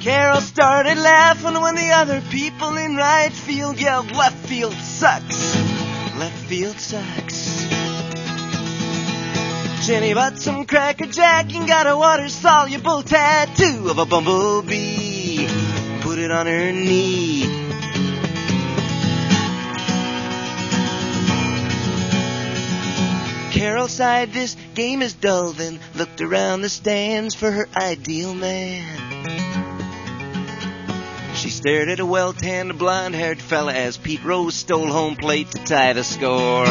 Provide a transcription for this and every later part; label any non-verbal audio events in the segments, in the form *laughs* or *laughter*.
Carol started laughing when the other people in right field yelled, Left field sucks! Left field sucks. Jenny bought some Cracker Jack and got a water soluble tattoo of a bumblebee. Put it on her knee. Carol sighed, this game is dull, then looked around the stands for her ideal man. Stared at a well-tanned, blonde-haired fella as Pete Rose stole home plate to tie the score.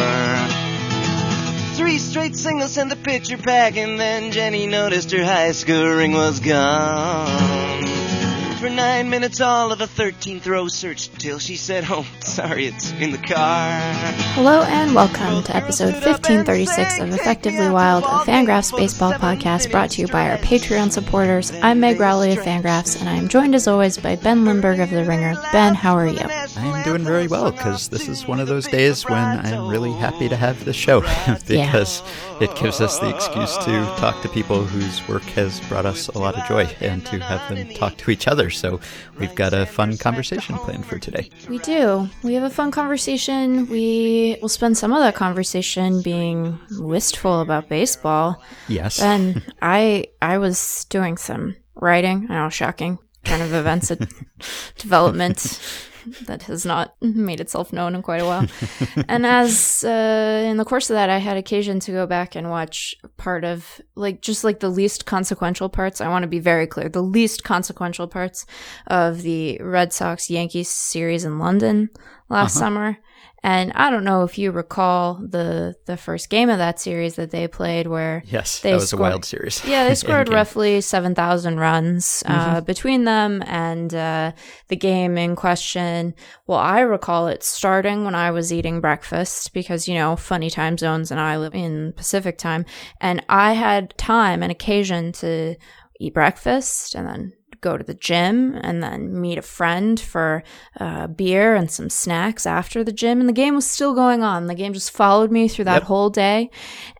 Three straight singles sent the pitcher packing, then Jenny noticed her high school ring was gone. For nine minutes, all of the 13th row searched till she said, Oh, sorry, it's in the car. Hello and welcome to episode 1536 of Effectively Wild, a Fangraphs baseball podcast brought to you by our Patreon supporters. I'm Meg Rowley of Fangraphs, and I am joined as always by Ben Lindbergh of The Ringer. Ben, how are you? I'm doing very well because this is one of those days when I'm really happy to have this show *laughs* because yeah. it gives us the excuse to talk to people whose work has brought us a lot of joy and to have them talk to each other. So we've got a fun conversation planned for today. We do. We have a fun conversation. We will spend some of that conversation being wistful about baseball. Yes. And *laughs* I I was doing some writing. I know, shocking kind of events and *laughs* development that has not *laughs* made itself known in quite a while. and as uh, in the course of that, I had occasion to go back and watch part of like just like the least consequential parts. I want to be very clear: the least consequential parts of the Red Sox Yankees series in London last uh-huh. summer. And I don't know if you recall the the first game of that series that they played, where yes, they that was scored, a wild series. *laughs* Yeah, they *laughs* scored roughly seven thousand runs uh, mm-hmm. between them, and uh, the game in question. Well, I recall it starting when I was eating breakfast because you know funny time zones, and I live in Pacific time, and I had time and occasion to eat breakfast and then go to the gym and then meet a friend for uh, beer and some snacks after the gym. And the game was still going on. The game just followed me through that yep. whole day.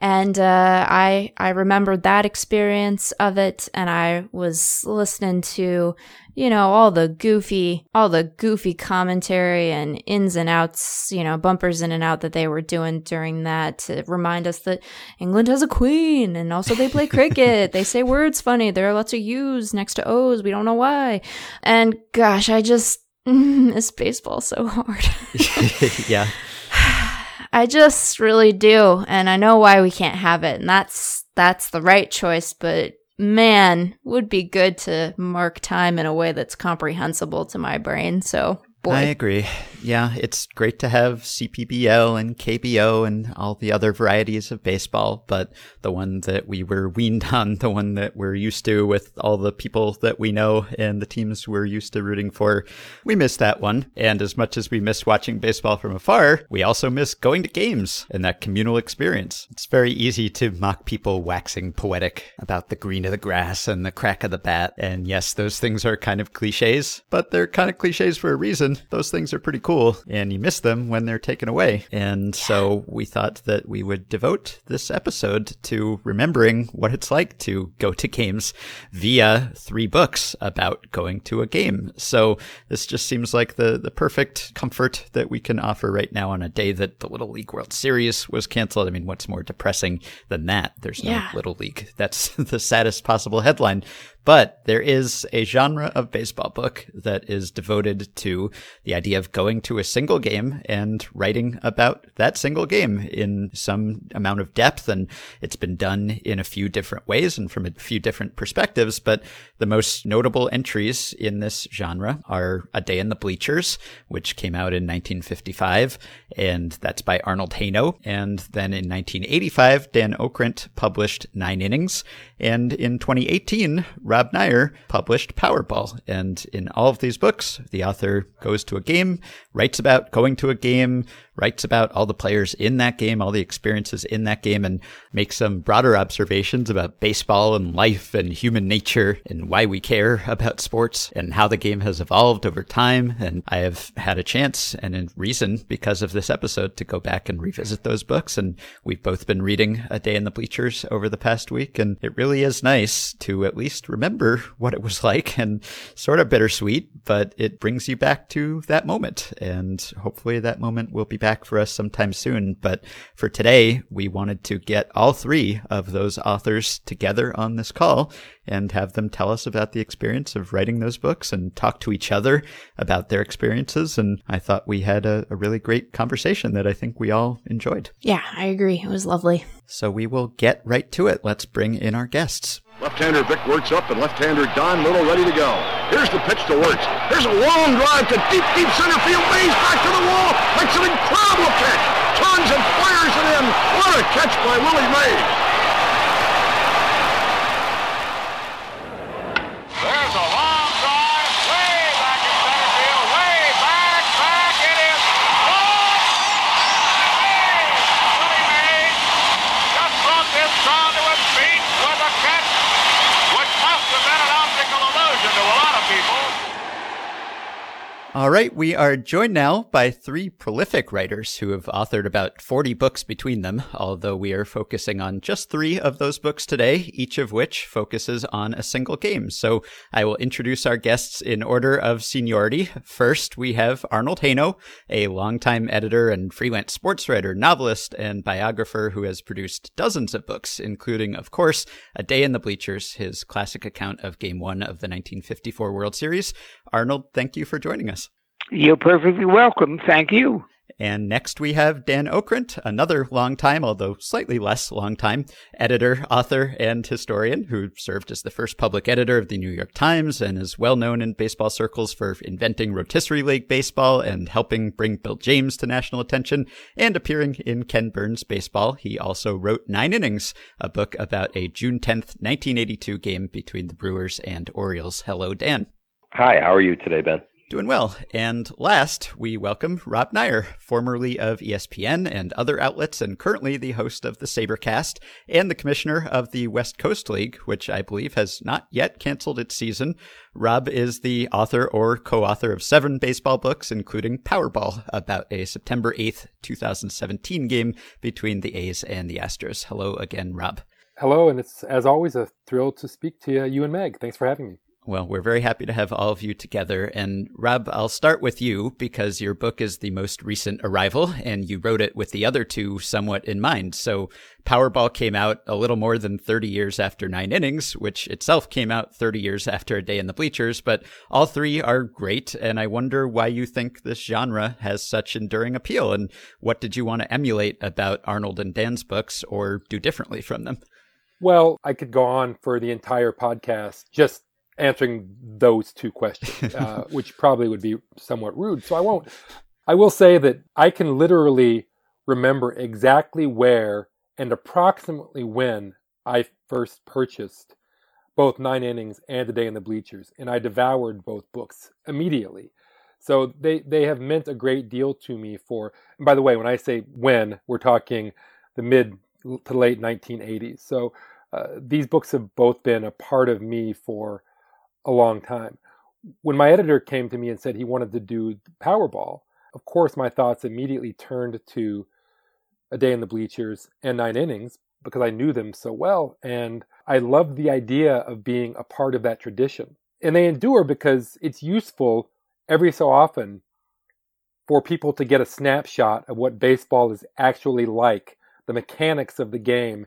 And uh, I I remembered that experience of it, and I was listening to you know, all the goofy, all the goofy commentary and ins and outs, you know, bumpers in and out that they were doing during that to remind us that England has a queen and also they play cricket. *laughs* they say words funny. There are lots of U's next to O's. We don't know why. And gosh, I just *laughs* miss baseball so hard. *laughs* yeah. *sighs* I just really do. And I know why we can't have it. And that's, that's the right choice, but man, would be good to mark time in a way that's comprehensible to my brain. So Boy. I agree. Yeah, it's great to have CPBL and KBO and all the other varieties of baseball, but the one that we were weaned *laughs* on, the one that we're used to with all the people that we know and the teams we're used to rooting for, we miss that one. And as much as we miss watching baseball from afar, we also miss going to games and that communal experience. It's very easy to mock people waxing poetic about the green of the grass and the crack of the bat. And yes, those things are kind of cliches, but they're kind of cliches for a reason those things are pretty cool, and you miss them when they're taken away. And yeah. so we thought that we would devote this episode to remembering what it's like to go to games via three books about going to a game. So this just seems like the, the perfect comfort that we can offer right now on a day that the Little League World Series was canceled. I mean, what's more depressing than that? There's no yeah. Little League. That's *laughs* the saddest possible headline. But there is a genre of baseball book that is devoted to the idea of going to a single game and writing about that single game in some amount of depth. And it's been done in a few different ways and from a few different perspectives. But the most notable entries in this genre are A Day in the Bleachers, which came out in 1955, and that's by Arnold Hano. And then in 1985, Dan Okrent published Nine Innings. And in 2018, Rob Neyer published Powerball. And in all of these books, the author goes to a game, writes about going to a game, writes about all the players in that game, all the experiences in that game, and makes some broader observations about baseball and life and human nature and why we care about sports and how the game has evolved over time. And I have had a chance and a reason because of this episode to go back and revisit those books. And we've both been reading A Day in the Bleachers over the past week. And it really is nice to at least remember what it was *laughs* like and sort of bittersweet, but it brings you back to that moment. And hopefully that moment will be back for us sometime soon. But for today, we wanted to get all three of those authors together on this call and have them tell us about the experience of writing those books and talk to each other about their experiences. And I thought we had a, a really great conversation that I think we all enjoyed. Yeah, I agree. It was lovely. So we will get right to it. Let's bring in our guests. Left-hander Vic Wertz up, and left-hander Don Liddle ready to go. Here's the pitch to Wertz. Here's a long drive to deep, deep center field. Mays back to the wall. Makes an incredible catch. Turns and fires it in. What a catch by Willie Mays. All right, we are joined now by three prolific writers who have authored about 40 books between them, although we are focusing on just three of those books today, each of which focuses on a single game. So I will introduce our guests in order of seniority. First, we have Arnold Hano, a longtime editor and freelance sports writer, novelist, and biographer who has produced dozens of books, including, of course, A Day in the Bleachers, his classic account of Game 1 of the 1954 World Series. Arnold, thank you for joining us. You're perfectly welcome. Thank you. And next we have Dan Okrent, another long time, although slightly less long time, editor, author, and historian who served as the first public editor of the New York Times and is well known in baseball circles for inventing rotisserie league baseball and helping bring Bill James to national attention and appearing in Ken Burns baseball. He also wrote Nine Innings, a book about a June 10th, 1982 game between the Brewers and Orioles. Hello, Dan. Hi, how are you today, Ben? Doing well. And last, we welcome Rob Neyer, formerly of ESPN and other outlets, and currently the host of the SABRcast and the commissioner of the West Coast League, which I believe has not yet canceled its season. Rob is the author or co author of seven baseball books, including Powerball, about a September 8th, 2017 game between the A's and the Astros. Hello again, Rob. Hello, and it's as always a thrill to speak to you and Meg. Thanks for having me. Well, we're very happy to have all of you together. And Rob, I'll start with you because your book is the most recent arrival and you wrote it with the other two somewhat in mind. So Powerball came out a little more than 30 years after Nine Innings, which itself came out 30 years after A Day in the Bleachers, but all three are great. And I wonder why you think this genre has such enduring appeal and what did you want to emulate about Arnold and Dan's books or do differently from them? Well, I could go on for the entire podcast just answering those two questions, *laughs* uh, which probably would be somewhat rude. So I won't. I will say that I can literally remember exactly where and approximately when I first purchased both Nine Innings and A Day in the Bleachers, and I devoured both books immediately. So they they have meant a great deal to me. For and by the way, when I say when, we're talking the mid to late 1980s. So uh, these books have both been a part of me for a long time. When my editor came to me and said he wanted to do Powerball, of course my thoughts immediately turned to A Day in the Bleachers and Nine Innings because I knew them so well and I loved the idea of being a part of that tradition. And they endure because it's useful every so often for people to get a snapshot of what baseball is actually like, the mechanics of the game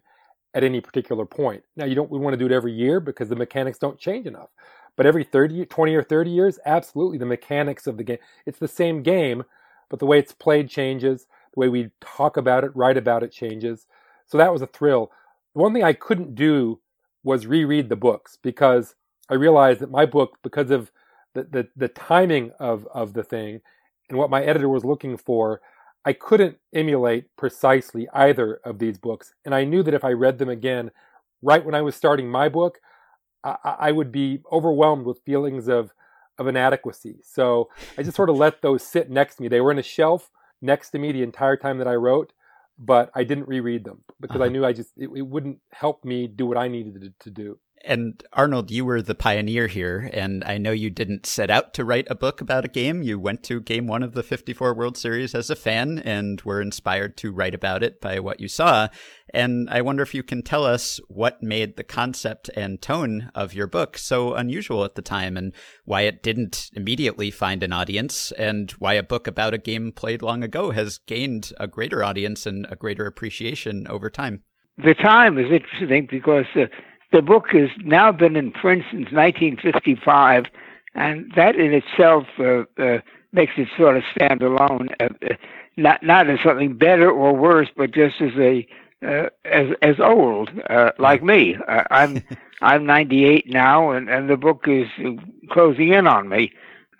at any particular point. Now, you don't want to do it every year because the mechanics don't change enough. But every 30, 20 or 30 years, absolutely, the mechanics of the game. It's the same game, but the way it's played changes. The way we talk about it, write about it changes. So that was a thrill. The one thing I couldn't do was reread the books because I realized that my book, because of the, the, the timing of, of the thing and what my editor was looking for, I couldn't emulate precisely either of these books. And I knew that if I read them again, right when I was starting my book, I, I would be overwhelmed with feelings of of inadequacy. So I just sort of let those sit next to me. They were in a shelf, next to me the entire time that I wrote, but I didn't reread them because uh-huh. I knew I just it, it, wouldn't help me do what I needed to, to do. And Arnold, you were the pioneer here, and I know you didn't set out to write a book about a game. You went to game one of the 54 World Series as a fan and were inspired to write about it by what you saw. And I wonder if you can tell us what made the concept and tone of your book so unusual at the time and why it didn't immediately find an audience and why a book about a game played long ago has gained a greater audience and a greater appreciation over time. The time is interesting because uh, the book has now been in print since 1955, and that in itself uh, uh, makes it sort of stand alone, uh, uh, not not as something better or worse, but just as a uh, as as old, uh, like me. I'm *laughs* I'm 98 now, and and the book is closing in on me.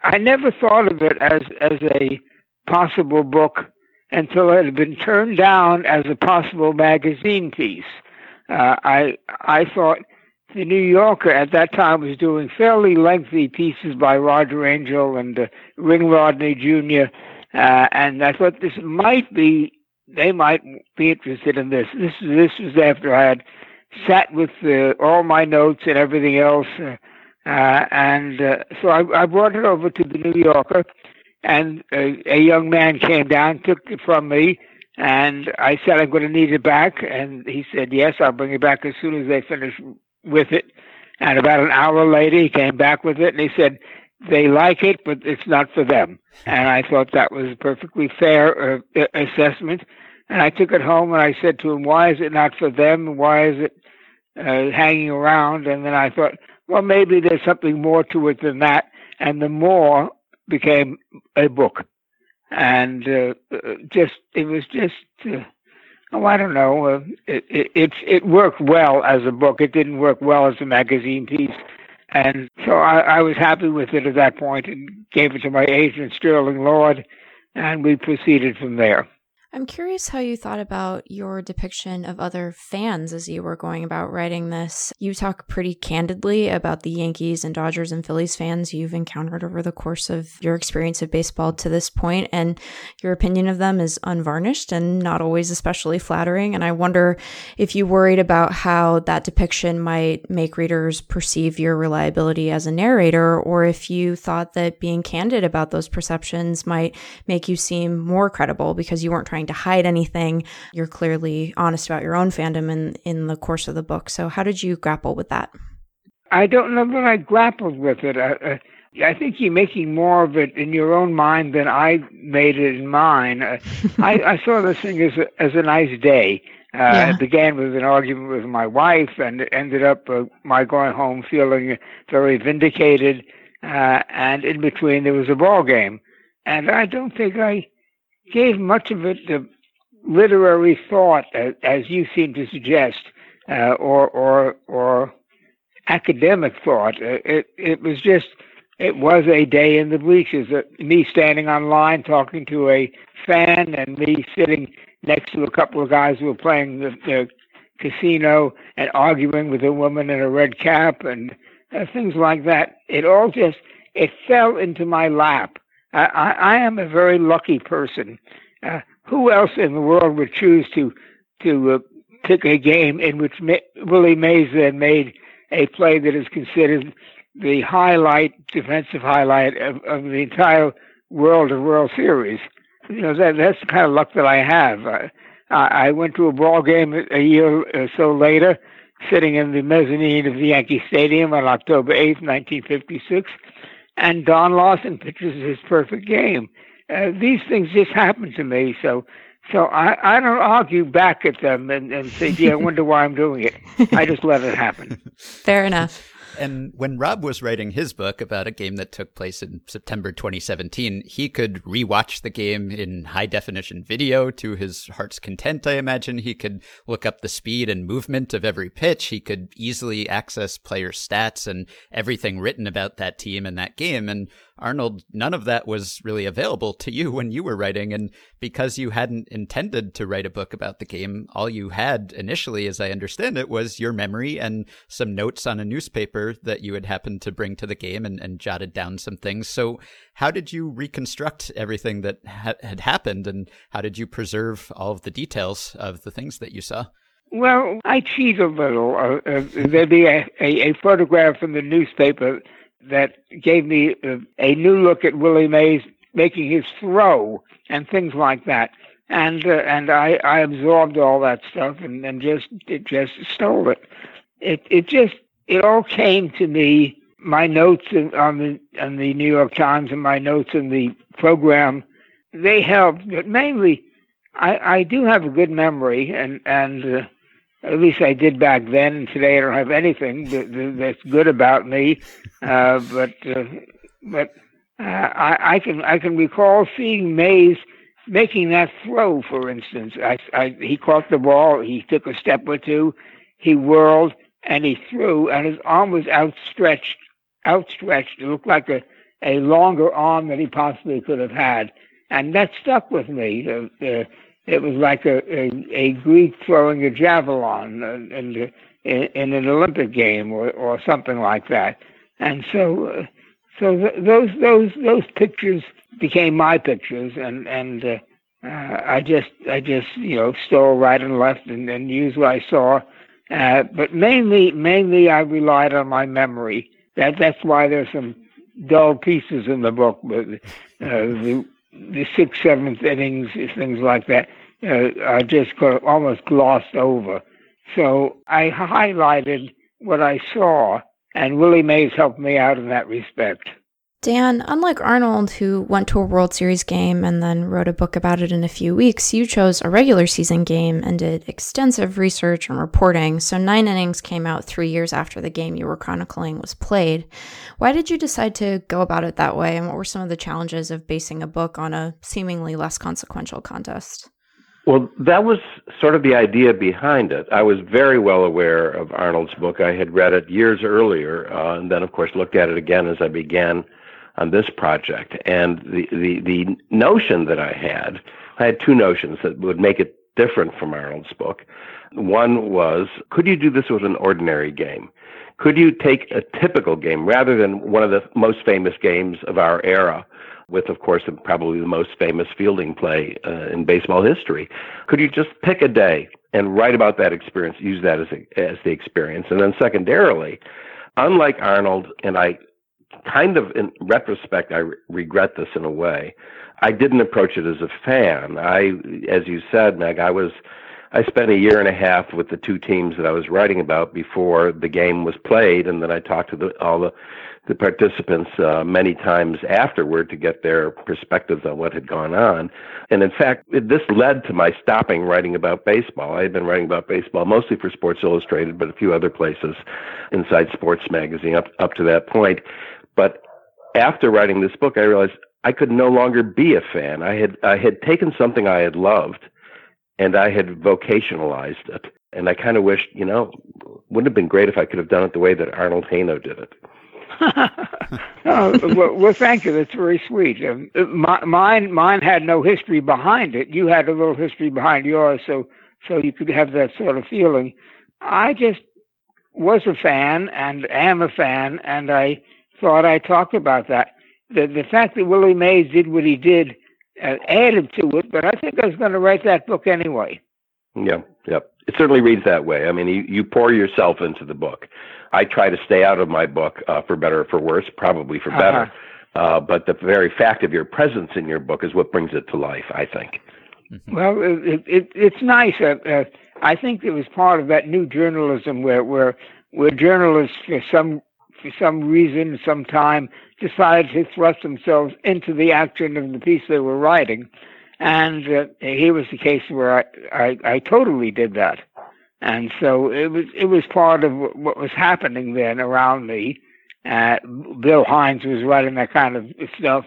I never thought of it as as a possible book until it had been turned down as a possible magazine piece. Uh, I I thought the New Yorker at that time was doing fairly lengthy pieces by Roger Angell and uh, Ring Lardner Jr. Uh, and I thought this might be they might be interested in this. This this was after I had sat with uh, all my notes and everything else, uh, uh, and uh, so I, I brought it over to the New Yorker, and a, a young man came down, took it from me, and I said, I'm going to need it back. And he said, Yes, I'll bring it back as soon as they finish with it. And about an hour later, he came back with it and he said, They like it, but it's not for them. And I thought that was a perfectly fair uh, assessment. And I took it home and I said to him, Why is it not for them? Why is it uh, hanging around? And then I thought, Well, maybe there's something more to it than that. And the more became a book and uh, just it was just uh, oh I don't know uh, it, it it it worked well as a book. It didn't work well as a magazine piece, and so I, I was happy with it at that point and gave it to my agent Sterling Lord, and we proceeded from there. I'm curious how you thought about your depiction of other fans as you were going about writing this. You talk pretty candidly about the Yankees and Dodgers and Phillies fans you've encountered over the course of your experience of baseball to this point, and your opinion of them is unvarnished and not always especially flattering. And I wonder if you worried about how that depiction might make readers perceive your reliability as a narrator, or if you thought that being candid about those perceptions might make you seem more credible because you weren't trying trying to hide anything. You're clearly honest about your own fandom in, in the course of the book. So, how did you grapple with that? I don't know that I grappled with it. I, I think you're making more of it in your own mind than I made it in mine. Uh, *laughs* I, I saw this thing as a, as a nice day. Uh, yeah. It began with an argument with my wife, and it ended up uh, my going home feeling very vindicated. Uh, and in between, there was a ball game, and I don't think I gave much of it the literary thought, as, as you seem to suggest, uh, or or or academic thought. Uh, it it was just it was a day in the bleachers. Uh, me standing on line talking to a fan, and me sitting next to a couple of guys who were playing the, the casino and arguing with a woman in a red cap and uh, things like that. It all just it fell into my lap I, I am a very lucky person. Uh, who else in the world would choose to to uh, pick a game in which Ma- Willie Mays then made a play that is considered the highlight, defensive highlight of, of the entire world of World Series? You know that that's the kind of luck that I have. Uh, I went to a ball game a year or so later, sitting in the mezzanine of the Yankee Stadium on October 8th, 1956 and Don Larsen pitches his perfect game. Uh, these things just happen to me, so so I, I don't argue back at them and, and say, gee, I wonder why I'm doing it. I just let it happen. *laughs* Fair enough. And when Rob was writing his book about a game that took place in September 2017, he could rewatch the game in high definition video to his heart's content, I imagine. He could look up the speed and movement of every pitch. He could easily access player stats and everything written about that team and that game. And Arnold, none of that was really available to you when you were writing. And because you hadn't intended to write a book about the game, all you had initially, as I understand it, was your memory and some notes on a newspaper over that you had happened to bring to the game and, and jotted down some things. So, how did you reconstruct everything that ha- had happened, and how did you preserve all of the details of the things that you saw? Well, I cheat a little. Uh, uh, there'd be a, a, a, photograph in the newspaper that gave me a, a new look at Willie Mays making his throw and things like that and uh, and I, I absorbed all that stuff and, and just it just stole it. It it just it all came to me. My notes on the on the New York Times and my notes in the program, they helped. But mainly, I I do have a good memory, and and uh, at least I did back then. And today I don't have anything that, that's good about me. Uh, but uh, but uh, I I can I can recall seeing Mays making that throw, for instance, I, I, he caught the ball, he took a step or two, he whirled, and he threw, and his arm was outstretched, outstretched. It looked like a, a longer arm than he possibly could have had, and that stuck with me. Uh, uh, it was like a, a, a Greek throwing a javelin in, in, in an Olympic game or, or something like that, and so. Uh, so th- those those those pictures became my pictures, and and uh, uh, I just I just you know stole right and left and, and used what I saw, uh, but mainly mainly I relied on my memory. That that's why there's some dull pieces in the book, but uh, the the sixth, seventh innings, things like that, uh, are just almost glossed over. So I highlighted what I saw, and Willie Mays helped me out in that respect. Dan, unlike Arnold, who went to a World Series game and then wrote a book about it in a few weeks, you chose a regular season game and did extensive research and reporting. So, nine innings came out three years after the game you were chronicling was played. Why did you decide to go about it that way, and what were some of the challenges of basing a book on a seemingly less consequential contest? Well, that was sort of the idea behind it. I was very well aware of Arnold's book. I had read it years earlier, uh, and then, of course, looked at it again as I began on this project. And the, the, the notion that I had, I had two notions that would make it different from Arnold's book. One was, could you do this with an ordinary game? Could you take a typical game rather than one of the most famous games of our era, with, of course, probably the most famous fielding play uh, in baseball history? Could you just pick a day and write about that experience, use that as, a, as the experience? And then, secondarily, unlike Arnold, and I kind of in retrospect, I re- regret this in a way. I didn't approach it as a fan. I, as you said, Meg, I was, I spent a year and a half with the two teams that I was writing about before the game was played, and then I talked to the, all the the participants uh, many times afterward to get their perspectives on what had gone on. And in fact, it, this led to my stopping writing about baseball. I had been writing about baseball mostly for Sports Illustrated, but a few other places inside Sports Magazine up up to that point. But after writing this book, I realized I could no longer be a fan. I had I had taken something I had loved, and I had vocationalized it. And I kind of wished, you know, wouldn't have been great if I could have done it the way that Arnold Hano did it. *laughs* oh, well, well, thank you. That's very sweet. Um, my, mine, mine had no history behind it. You had a little history behind yours, so so you could have that sort of feeling. I just was a fan and am a fan, and I thought I talked about that. The the fact that Willie Mays did what he did uh, added to it, but I think I was going to write that book anyway. Yeah, yeah. It certainly reads that way. I mean, you, you pour yourself into the book. I try to stay out of my book, uh, for better or for worse, probably for better. Uh-huh. Uh, but the very fact of your presence in your book is what brings it to life, I think. Mm-hmm. Well, it, it, it's nice. Uh, uh, I think it was part of that new journalism where, where, where journalists, for some for some reason, some time, decided to thrust themselves into the action of the piece they were writing. And uh, here was the case where I, I, I totally did that. And so it was it was part of what was happening then around me. Uh, Bill Hines was writing that kind of stuff.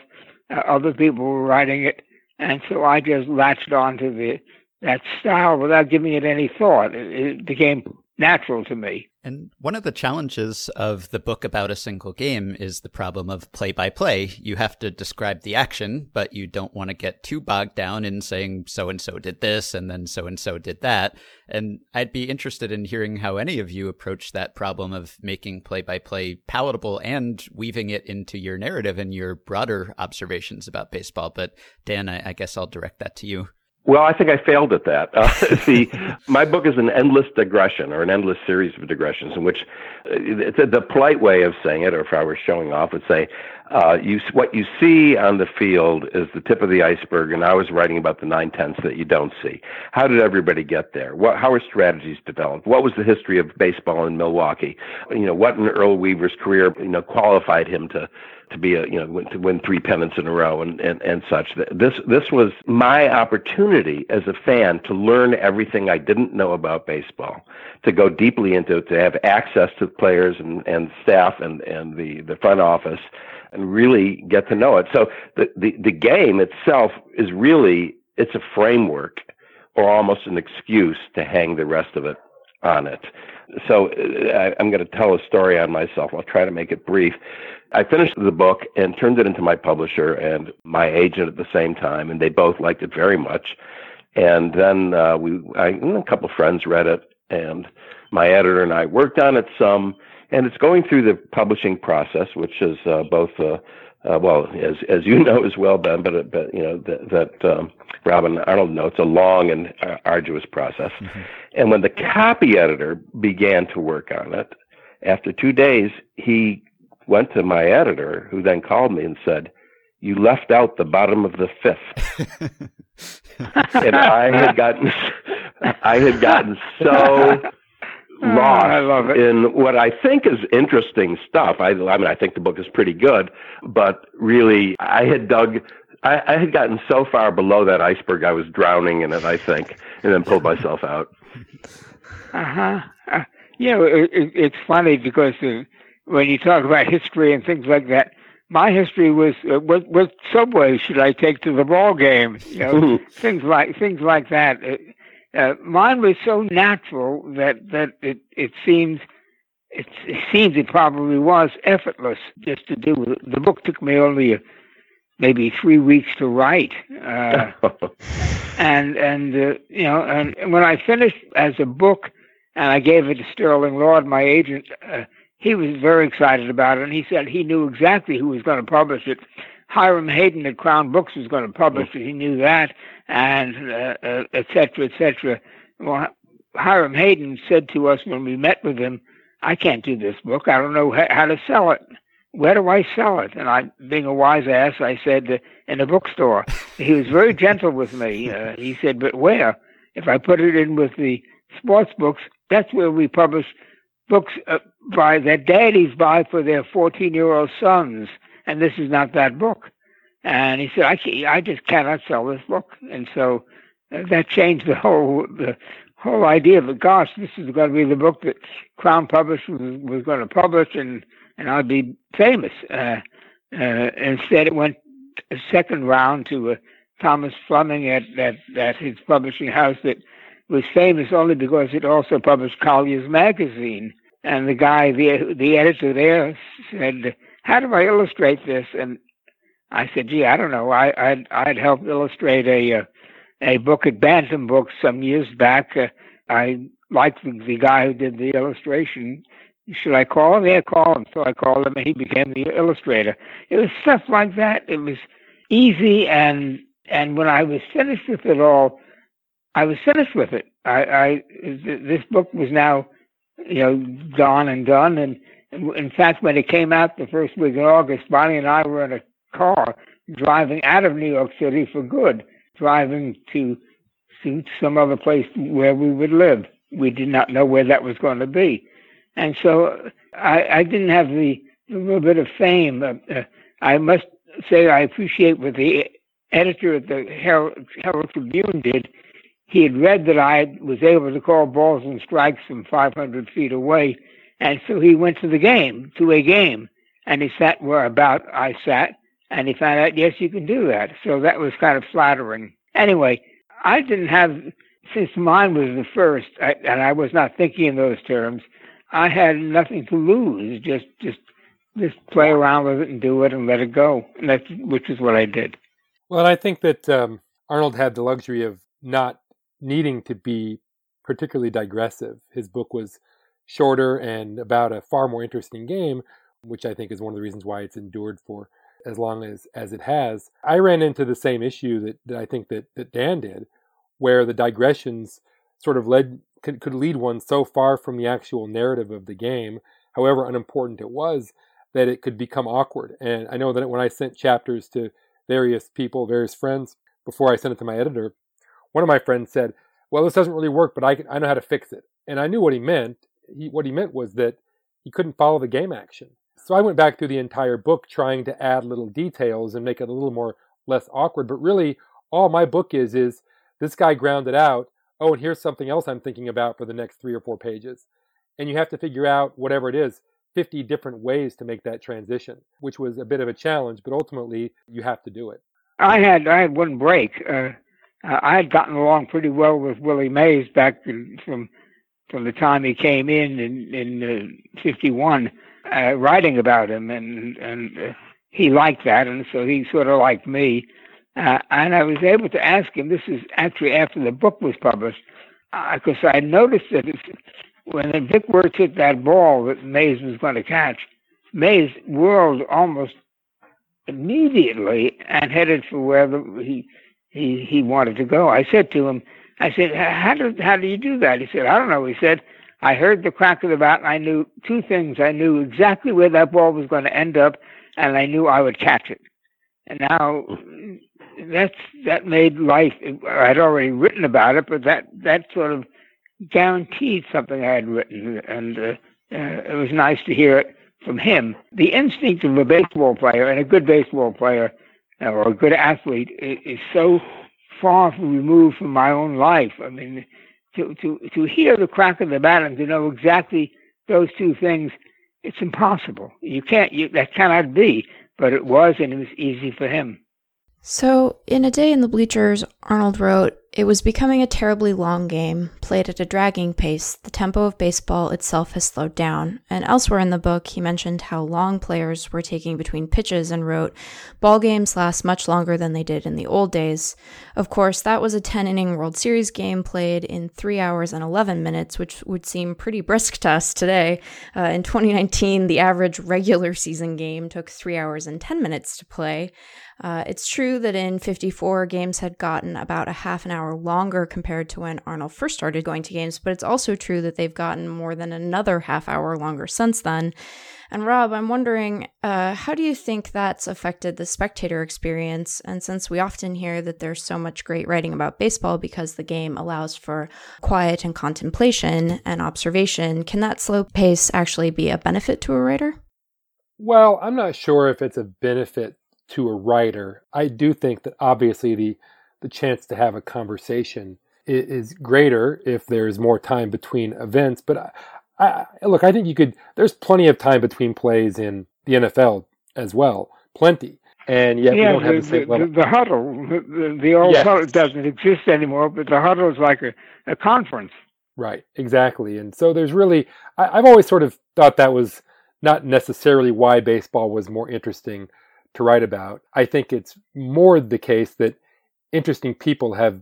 Uh, other people were writing it, and so I just latched onto the that style without giving it any thought. It, it became natural to me. And one of the challenges of the book about a single game is the problem of play by play. You have to describe the action, but you don't want to get too bogged down in saying so and so did this and then so and so did that. And I'd be interested in hearing how any of you approach that problem of making play by play palatable and weaving it into your narrative and your broader observations about baseball. But Dan, I, I guess I'll direct that to you. Well, I think I failed at that. Uh, *laughs* *laughs* see, my book is an endless digression or an endless series of digressions in which uh, the, the polite way of saying it, or if I were showing off, would say, uh, you, what you see on the field is the tip of the iceberg, and I was writing about the nine tenths that you don't see. How did everybody get there? What, how were strategies developed? What was the history of baseball in Milwaukee? You know, what in Earl Weaver's career, you know, qualified him to to be a you know to win three pennants in a row and, and and such. This this was my opportunity as a fan to learn everything I didn't know about baseball, to go deeply into it, to have access to the players and and staff and and the the front office, and really get to know it. So the the the game itself is really it's a framework or almost an excuse to hang the rest of it on it. So uh, I, am going to tell a story on myself. I'll try to make it brief. I finished the book and turned it into my publisher and my agent at the same time, and they both liked it very much. And then uh, we, I, a couple of friends read it, and my editor and I worked on it some. And it's going through the publishing process, which is uh, both, uh, uh, well, as as you *laughs* know as well, Ben, but, but you know that, that um, Robin Arnold know it's a long and arduous process. Mm-hmm. And when the copy editor began to work on it, after two days, he went to my editor, who then called me and said, "You left out the bottom of the fifth. and I had gotten, *laughs* I had gotten so *laughs* lost in what I think is interesting stuff. I, I mean, I think the book is pretty good, but really, I had dug. I, I had gotten so far below that iceberg, I was drowning in it. I think, and then pulled myself out. Uh-huh. Uh, know, it, it, it's funny because uh, when you talk about history and things like that, my history was uh, what what subway should I take to the ball game? You know, things like things like that. Uh, uh, mine was so natural that that it it seems it, it seems it probably was effortless just to do. it. The book took me only a, maybe three weeks to write, uh, *laughs* and and uh, you know, and when I finished as a book, and I gave it to Sterling Lord, my agent. Uh, he was very excited about it, and he said he knew exactly who was going to publish it. Hiram Haydn at Crown Books was going to publish it. He knew that, and uh, uh, et cetera, et cetera. Well, Hiram Haydn said to us when we met with him, "I can't do this book. I don't know how to sell it. Where do I sell it?" And I, being a wise ass, I said, uh, "In a bookstore." he was very gentle with me. Uh, he said, "But where? If I put it in with the sports books, that's where we publish books uh, by that daddies buy for their 14 year old sons, and this is not that book. And he said, I, I just cannot sell this book. And so uh, that changed the whole the whole idea of, gosh, this is going to be the book that Crown Publishing was, was going to publish, and and I'd be famous. Uh, uh, instead, it went a second round to uh, Thomas Fleming at, at at his publishing house that was famous only because it also published Collier's magazine. And the guy, the the editor there, said, "How do I illustrate this?" And I said, "Gee, I don't know. I, I'd I'd help illustrate a uh, a book at Bantam Books some years back. Uh, I liked the, the guy who did the illustration. Should I call him? Yeah, call him. So I called him, and he became the illustrator. It was stuff like that. It was easy, and and when I was finished with it all, I was finished with it. I, I this book was now, you know, gone and done. And in fact, when it came out the first week in August, Bonnie and I were in a car driving out of New York City for good, driving to to some other place where we would live. We did not know where that was going to be, and so I, I didn't have the, the little bit of fame. Uh, uh, I must say I appreciate what the editor at the Herald, Herald Tribune did he had read that I was able to call balls and strikes from 500 feet away, and so he went to the game, to a game, and he sat where about I sat, and he found out, yes, you can do that. So that was kind of flattering. Anyway, I didn't have since mine was the first, I, and I was not thinking in those terms, I had nothing to lose. Just, just, just play around with it and do it and let it go. And that's which is what I did. Well, I think that um, Arnold had the luxury of not needing to be particularly digressive. His book was shorter and about a far more interesting game, which I think is one of the reasons why it's endured for as long as, as it has. I ran into the same issue that, that I think that, that Dan did, where the digressions sort of led could, could lead one so far from the actual narrative of the game, however unimportant it was, that it could become awkward. And I know that when I sent chapters to various people, various friends, before I sent it to my editor, one of my friends said, "Well, this doesn't really work, but I I know how to fix it." And I knew what he meant. He, what he meant was that he couldn't follow the game action. So I went back through the entire book trying to add little details and make it a little more less awkward. But really, all my book is is this guy grounded out. Oh, and here's something else I'm thinking about for the next three or four pages. And you have to figure out whatever it is, 50 different ways to make that transition, which was a bit of a challenge, but ultimately you have to do it. I had I had one break. Uh, I had gotten along pretty well with Willie Mays back from from the time he came in in in '51, uh, uh, writing about him, and and uh, he liked that, and so he sort of liked me. Uh, and I was able to ask him. This is actually after the book was published, because uh, I noticed that when Vic Wertz hit that ball that Mays was going to catch, Mays whirled almost immediately and headed for where the, he he he wanted to go. I said to him, I said, "How do how do you do that?" He said, "I don't know." He said, "I heard the crack of the bat, and I knew two things. I knew exactly where that ball was going to end up, and I knew I would catch it." And now that's that made life. I'd already written about it, but that that sort of guaranteed something I had written, and uh, uh, it was nice to hear it from him. The instinct of a baseball player and a good baseball player or a good athlete is, so far removed from my own life. I mean, to to to hear the crack of the bat and to know exactly those two things, it's impossible. You can't. You, that cannot be. But it was, and it was easy for him. So, in A Day in the Bleachers, Arnold wrote, It was becoming a terribly long game, played at a dragging pace. The tempo of baseball itself has slowed down. And elsewhere in the book, he mentioned how long players were taking between pitches and wrote, Ball games last much longer than they did in the old days. Of course, that was a 10 inning World Series game played in 3 hours and 11 minutes, which would seem pretty brisk to us today. Uh, in 2019, the average regular season game took 3 hours and 10 minutes to play. Uh, it's true that in 54, games had gotten about a half an hour longer compared to when Arnold first started going to games, but it's also true that they've gotten more than another half hour longer since then. And Rob, I'm wondering, uh, how do you think that's affected the spectator experience? And since we often hear that there's so much great writing about baseball because the game allows for quiet and contemplation and observation, can that slow pace actually be a benefit to a writer? Well, I'm not sure if it's a benefit to a writer, I do think that obviously the the chance to have a conversation is, greater if there's more time between events. But I, I, look, I think you could. There's plenty of time between plays in the NFL as well, plenty. And yet yeah, we don't the, have the same level. The, the huddle, the, the old yes. huddle doesn't exist anymore, but the huddle is like a, a conference. Right, exactly. And so there's really, I, I've always sort of thought that was not necessarily why baseball was more interesting to write about. I think it's more the case that interesting people have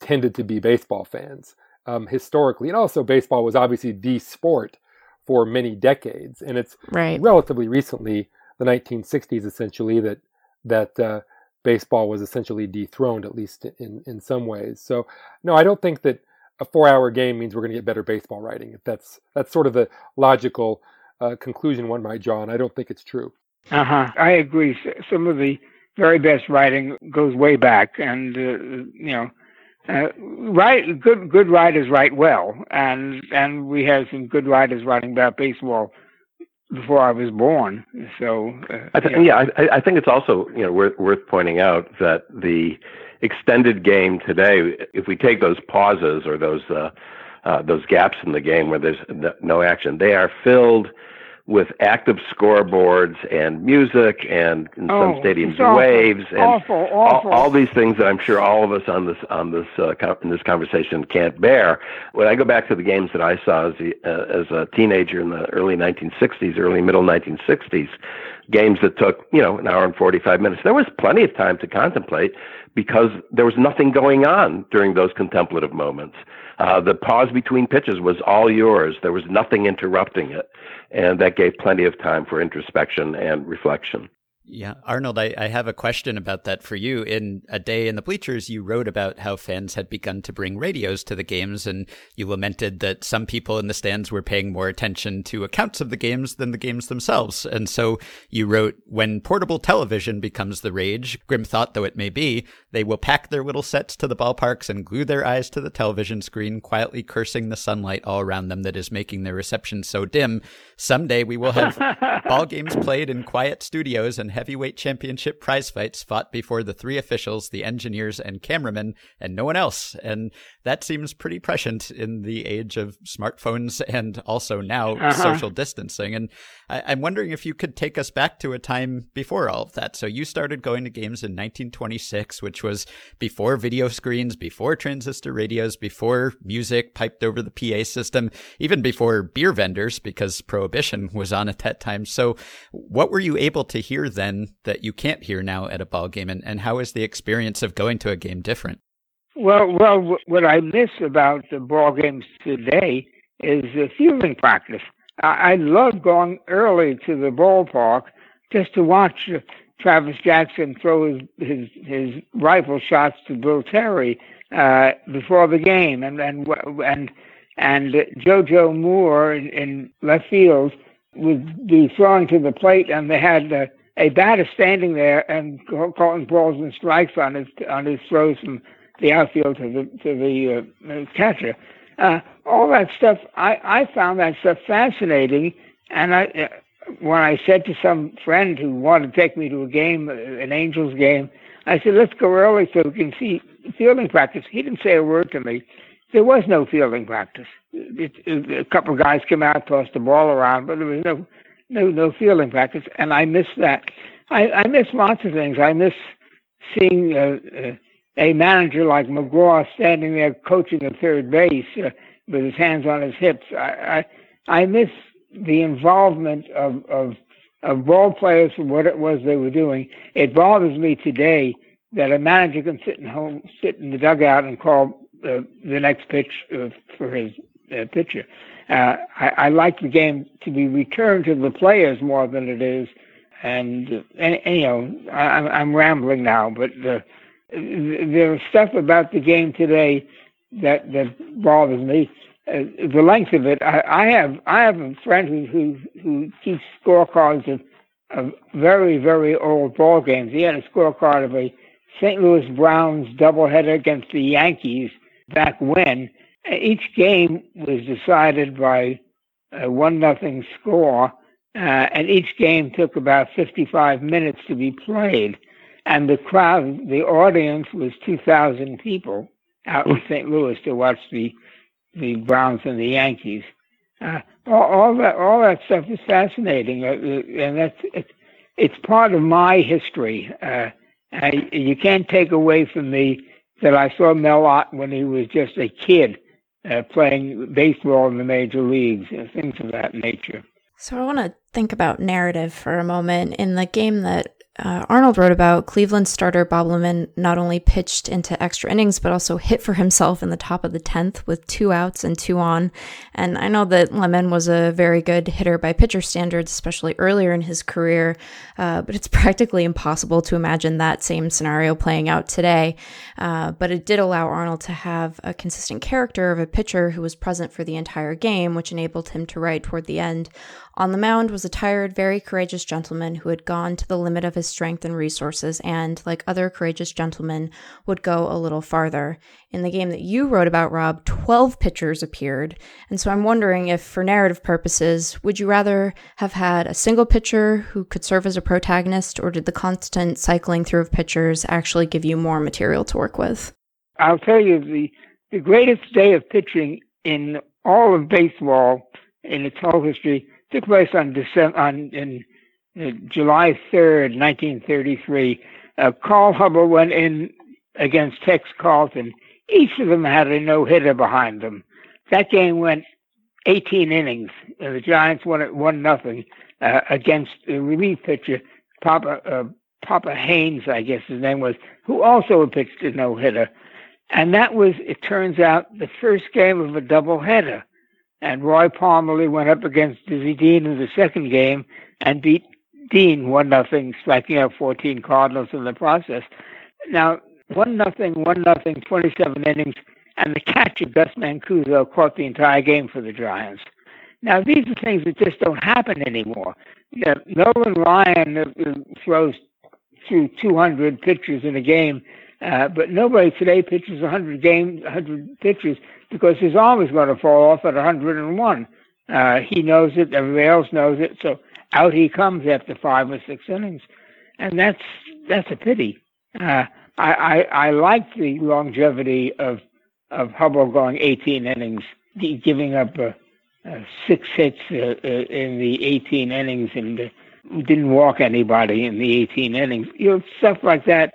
tended to be baseball fans um, historically, and also baseball was obviously the sport for many decades, and it's right. relatively recently, the 1960s, essentially that that uh, baseball was essentially dethroned, at least in in some ways. So, no, I don't think that a four-hour game means we're going to get better baseball writing. If that's that's sort of the logical uh, conclusion one might draw, and I don't think it's true. Uh huh. I agree. Some of the very best writing goes way back, and uh, you know, uh, right, good good writers write well, and and we had some good writers writing about baseball before I was born. So uh, I th- yeah, I, I think it's also you know worth worth pointing out that the extended game today, if we take those pauses or those uh, uh, those gaps in the game where there's no action, they are filled with active scoreboards and music and in Oh, some stadiums waves and Awful, awful. All, all these things that I'm sure all of us on this on this uh, in this conversation can't bear. When I go back to the games that I saw as a, uh, as a teenager in the early 1960s, early middle 1960s, games that took you know an hour and 45 minutes, there was plenty of time to contemplate because there was nothing going on during those contemplative moments. Uh, the pause between pitches was all yours. There was nothing interrupting it, and that gave plenty of time for introspection and reflection. Yeah, Arnold, I, I have a question about that for you. In A Day in the Bleachers, you wrote about how fans had begun to bring radios to the games, and you lamented that some people in the stands were paying more attention to accounts of the games than the games themselves. And so you wrote, When portable television becomes the rage, grim thought though it may be, they will pack their little sets to the ballparks and glue their eyes to the television screen, quietly cursing the sunlight all around them that is making their reception so dim. Someday we will have *laughs* ball games played in quiet studios and heavyweight championship prize fights fought before the three officials, the engineers, and cameramen, and no one else. And that seems pretty prescient in the age of smartphones and also now Uh-huh. social distancing. And I- I'm wondering if you could take us back to a time before all of that. So you started going to games in 1926, which was before video screens, before transistor radios, before music piped over the PA system, even before beer vendors, because prohibition was on at that time. So what were you able to hear then that you can't hear now at a ball game? And, and how is the experience of going to a game different? Well, well, what I miss about the ball games today is the fielding practice. I, I love going early to the ballpark just to watch Travis Jackson throw his his, his rifle shots to Bill Terry uh, before the game, and and and and JoJo Moore in, in left field would be throwing to the plate, and they had. Uh, a batter standing there and call- calling balls and strikes on his on his throws from the outfield to the to the uh, catcher. Uh, all that stuff, I I found that stuff fascinating, and I uh, when I said to some friend who wanted to take me to a game, uh, an Angels game, I said let's go early so we can see fielding practice. He didn't say a word to me. There was no fielding practice. It, it, a couple of guys came out, tossed the ball around, but there was no no no fielding practice, and I miss that. I, I miss lots of things. I miss seeing uh, uh, a manager like McGraw standing there coaching at third base uh, with his hands on his hips. I I, I miss the involvement of, of of ball players for what it was they were doing. It bothers me today that a manager can sit in home, sit in the dugout and call uh, the next pitch uh, for his uh, pitcher. Uh, I, I like the game to be returned to the players more than it is. And, and, and you know, I, I'm- I'm rambling now, but uh, there's stuff about the game today that that bothers me. Uh, the length of it. I, I have I have a friend who who, who keeps scorecards of, of very very old ball games. He had a scorecard of a St. Louis Browns doubleheader against the Yankees back when. Each game was decided by a one nothing score, uh, and each game took about 55 minutes to be played. And the crowd, the audience was 2,000 people out in St. Louis to watch the the Browns and the Yankees. Uh, all, all that all that stuff is fascinating, uh, uh, and that's it's, it's part of my history. Uh, I, you can't take away from me that I saw Mel Ott when he was just a kid uh, playing baseball in the major leagues things of that nature. So I want to think about narrative for a moment. In the game that uh, Arnold wrote about, Cleveland starter Bob Lemon not only pitched into extra innings, but also hit for himself in the top of the 10th with two outs and two on. And I know that Lemon was a very good hitter by pitcher standards, especially earlier in his career, uh, but it's *laughs* practically impossible to imagine that same scenario playing out today. Uh, but it did allow Arnold to have a consistent character of a pitcher who was present for the entire game, which enabled him to write toward the end. On the mound was a tired, very courageous gentleman who had gone to the limit of his strength and resources, and, like other courageous gentlemen, would go a little farther. In the game that you wrote about, Rob, 12 pitchers appeared. And so I'm wondering if, for narrative purposes, would you rather have had a single pitcher who could serve as a protagonist, or did the constant cycling through of pitchers actually give you more material to work with? I'll tell you the the greatest day of pitching in all of baseball in its whole history took place on December on in uh, July 3rd, 1933. Uh, Carl Hubbell went in against Tex Carlton. Each of them had a no hitter behind them. That game went 18 innings. Uh, the Giants won it one nothing uh, against the relief pitcher Papa uh, Papa Haines, I guess his name was, who also pitched a no hitter. And that was, it turns out, the first game of a doubleheader. And Roy Parmelee went up against Dizzy Dean in the second game and beat Dean one nothing, striking out 14 Cardinals in the process. Now, one nothing, one nothing, 27 innings, and the catcher Gus Mancuso caught the entire game for the Giants. Now, these are things that just don't happen anymore. Yeah, Nolan Ryan uh, throws through 200 pitches in a game, uh, but nobody today pitches 100 games, 100 pitches because his arm is going to fall off at 101. Uh, he knows it. Everybody else knows it. So out he comes after five or six innings, and that's that's a pity. Uh, I, I I like the longevity of of Hubbell going 18 innings, giving up uh, uh, six hits uh, uh, in the 18 innings, and uh, didn't walk anybody in the 18 innings. You know, stuff like that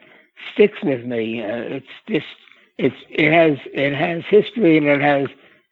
sticks with me. it's just it's it has it has history and it has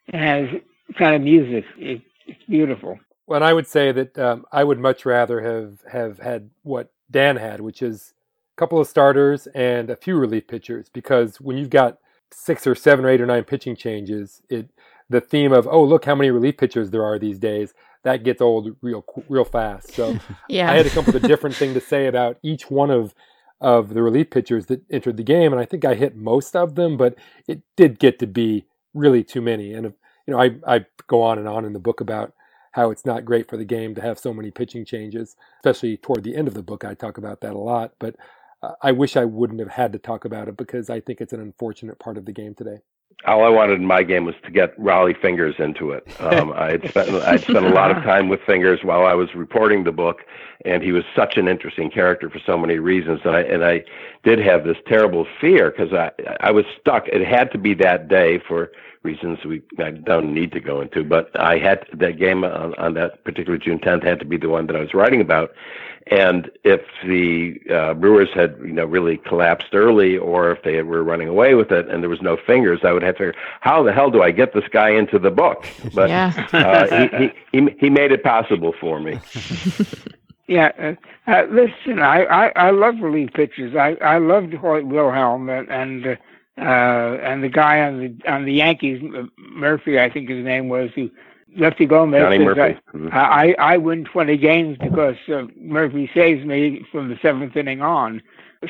it has kind of music. It, it's beautiful. Well, and I would say that um, I would much rather have have had what Dan had, which is a couple of starters and a few relief pitchers. Because when you've got six or seven or eight or nine pitching changes, it the theme of oh look how many relief pitchers there are these days that gets old real real fast. So *laughs* yeah. I had to come up with a different thing to say about each one of of the relief pitchers that entered the game, and I think I hit most of them, but it did get to be really too many. And you know, I I go on and on in the book about how it's not great for the game to have so many pitching changes, especially toward the end of the book. I talk about that a lot, but uh, I wish I wouldn't have had to talk about it because I think it's an unfortunate part of the game today all I wanted in my game was to get Rollie Fingers into it. Um, I'd spent I'd spent a lot of time with Fingers while I was reporting the book, and he was such an interesting character for so many reasons. And I and I did have this terrible fear because I I was stuck. It had to be that day for reasons we I don't need to go into. But I had that game on, on that particular June 10th had to be the one that I was writing about, and if the uh, Brewers had, you know, really collapsed early, or if they were running away with it and there was no fingers, I would have to figure how the hell do I get this guy into the book? But yeah. uh, he, he he made it possible for me. *laughs* Yeah, uh, uh, listen, I, I I love relief pitchers. I I loved Hoyt Wilhelm and and, uh, uh, and the guy on the on the Yankees, Murphy, I think his name was, who Lefty Gomez Johnny Murphy. I, mm-hmm. I, I win 20 games because uh, Murphy saves me from the seventh inning on.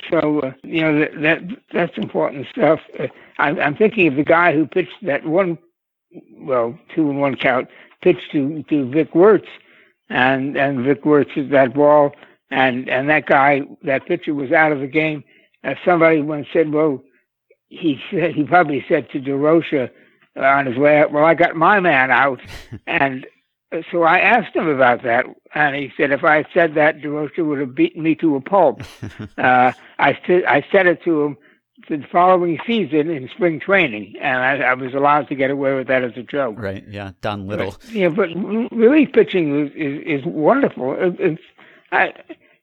So uh, you know that, that that's important stuff. Uh, I'm, I'm thinking of the guy who pitched that one, well, two and one count pitch to to Vic Wertz, and and Vic Wertz hit that ball, and and that guy, that pitcher was out of the game. Uh, somebody once said, well, he *laughs* said he probably said to Durocher on his way out. Well, I got my man out, *laughs* and so I asked him about that, and he said if I had said that, Durocher would have beaten me to a pulp. *laughs* uh, I said I said it to him the following season in spring training, and I, I, was allowed to get away with that as a joke. Right? Yeah, Don Liddle. But, yeah, but relief pitching is is, is wonderful. It, it's I,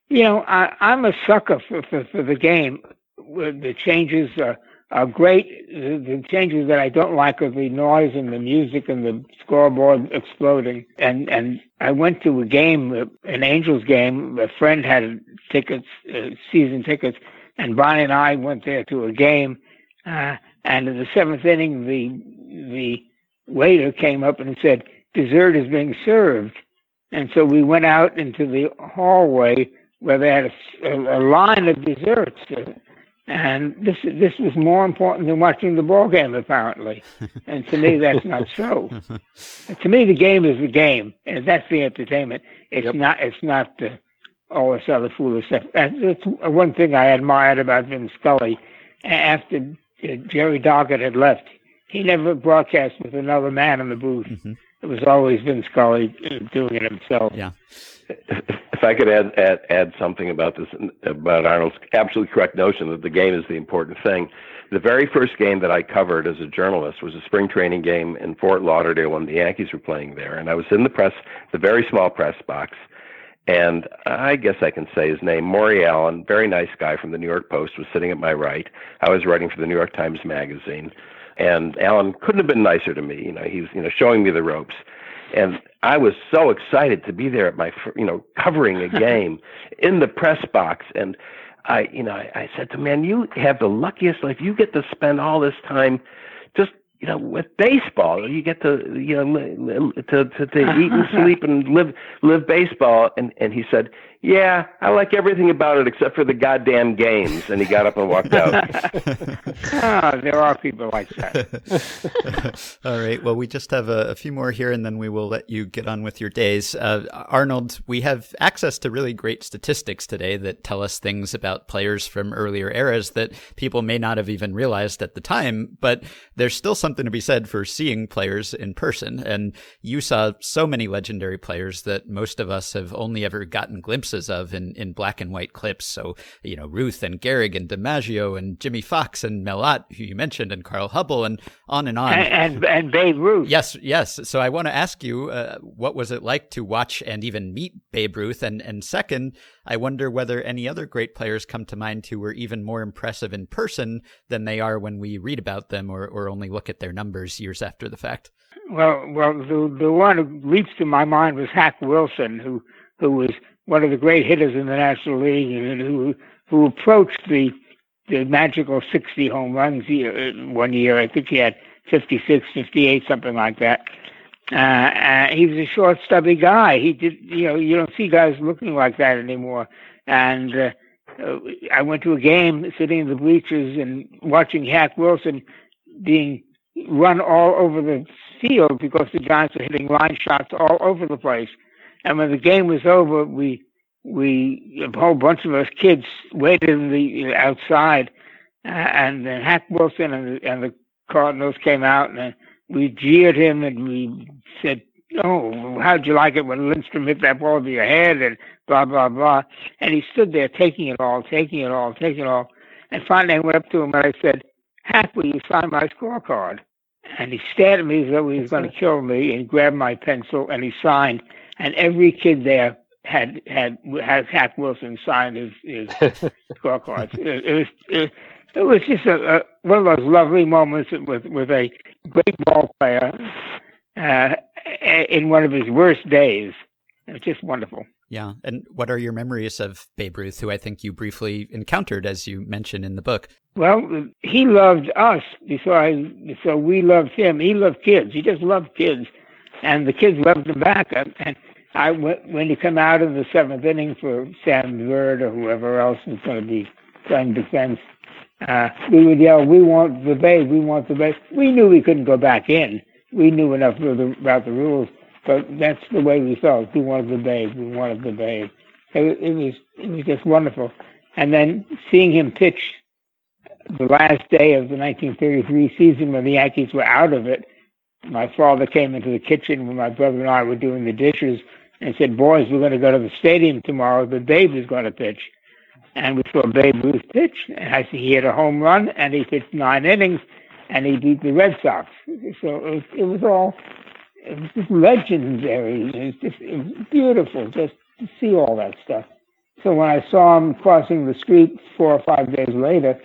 you know, I, I'm a sucker for, for for the game. The changes. Uh, are great. The, the, changes that I don't like are the noise and the music and the scoreboard exploding. And and I went to a game, an Angels game. A friend had tickets, uh, season tickets, and Bonnie and I went there to a game. Uh, and in the seventh inning, the the waiter came up and said, "Dessert is being served." And so we went out into the hallway where they had a, a, a line of desserts. Uh, and this this was more important than watching the ball game, apparently. *laughs* And to me, that's not so. *laughs* to me, the game is the game, and that's the entertainment. It's yep. not. It's not the, all this other foolish stuff. That's, that's one thing I admired about Vin Scully. After uh, Jerry Doggett had left, he never broadcast with another man in the booth. Mm-hmm. It was always Vin Scully uh, doing it himself. Yeah. *laughs* I could add, add add something about this about Arnold's absolutely correct notion that the game is the important thing. The very first game that I covered as a journalist was a spring training game in Fort Lauderdale when the Yankees were playing there, and I was in the press, the very small press box, and I guess I can say his name, Maury Allen, very nice guy from the New York Post, was sitting at my right. I was writing for the New York Times Magazine, and Allen couldn't have been nicer to me. You know, he was you know showing me the ropes and I was so excited to be there at my, you know, covering a *laughs* game in the press box. And I, you know, I, I said to him, man, you have the luckiest life. You get to spend all this time just you know, with baseball, you get to, you know, to, to, to eat and *laughs* sleep and live, live baseball. And, and he said, yeah, I like everything about it except for the goddamn games. And he got up and walked out. *laughs* ah, there are people like that. *laughs* All right. Well, we just have a, a, few more here and then we will let you get on with your days. Uh, Arnold, we have access to really great statistics today that tell us things about players from earlier eras that people may not have even realized at the time, but there's still something to be said for seeing players in person. And you saw so many legendary players that most of us have only ever gotten glimpses glimpses of in, in black and white clips. So, you know, Ruth and Gehrig and DiMaggio and Jimmie Foxx and Mel Ott, who you mentioned, and Carl Hubbell and on and on. And, and, and Babe Ruth. Yes, yes. So I want to ask you, uh, what was it like to watch and even meet Babe Ruth? And, and second, I wonder whether any other great players come to mind who were even more impressive in person than they are when we read about them or, or only look at their numbers years after the fact. Well, well, the the one who leaps to my mind was Hack Wilson, who who was one of the great hitters in the National League, and who who approached the the magical 60 home runs one year. I think he had 56, 58, something like that. Uh, uh, he was a short, stubby guy. He did, you know, you don't see guys looking like that anymore. And uh, I went to a game, sitting in the bleachers and watching Hack Wilson being run all over the field because the Giants were hitting line shots all over the place. And when the game was over, we we a whole bunch of us kids waited in the outside, uh, and then Hack Wilson and the, and the Cardinals came out, and we jeered him, and we said, "Oh, how'd you like it when Lindstrom hit that ball over your head?" and blah blah blah. And he stood there taking it all, taking it all, taking it all. And finally, I went up to him and I said, "Hack, will you sign my scorecard?" And he stared at me as though he was going to kill me, and grabbed my pencil and he signed and every kid there had had had Hack Wilson sign his his *laughs* scorecards. It, it, was it, it was just a, a, one of those lovely moments with with a great ball player uh, in one of his worst days. It was just wonderful. Yeah. And what are your memories of Babe Ruth, who I think you briefly encountered, as you mentioned in the book? Well, he loved us before I, so we loved him. He loved kids. He just loved kids and the kids loved him back. And I when he come out in the seventh inning for Sam Byrd or whoever else was going to be playing defense, uh, we would yell, "We want the Babe! We want the Babe!" We knew we couldn't go back in. We knew enough about the rules, but that's the way we felt. We wanted the Babe. We wanted the Babe. It, it was it was just wonderful. And then seeing him pitch the last day of the 1933 season when the Yankees were out of it my father came into the kitchen when my brother and I were doing the dishes and said, Boys, we're going to go to the stadium tomorrow. The Babe is going to pitch. And we saw Babe Ruth pitch. And I see he hit a home run and he pitched nine innings and he beat the Red Sox. So it was, it was all, it was just legendary. It was just it was beautiful just to see all that stuff. So when I saw him crossing the street four or five days later,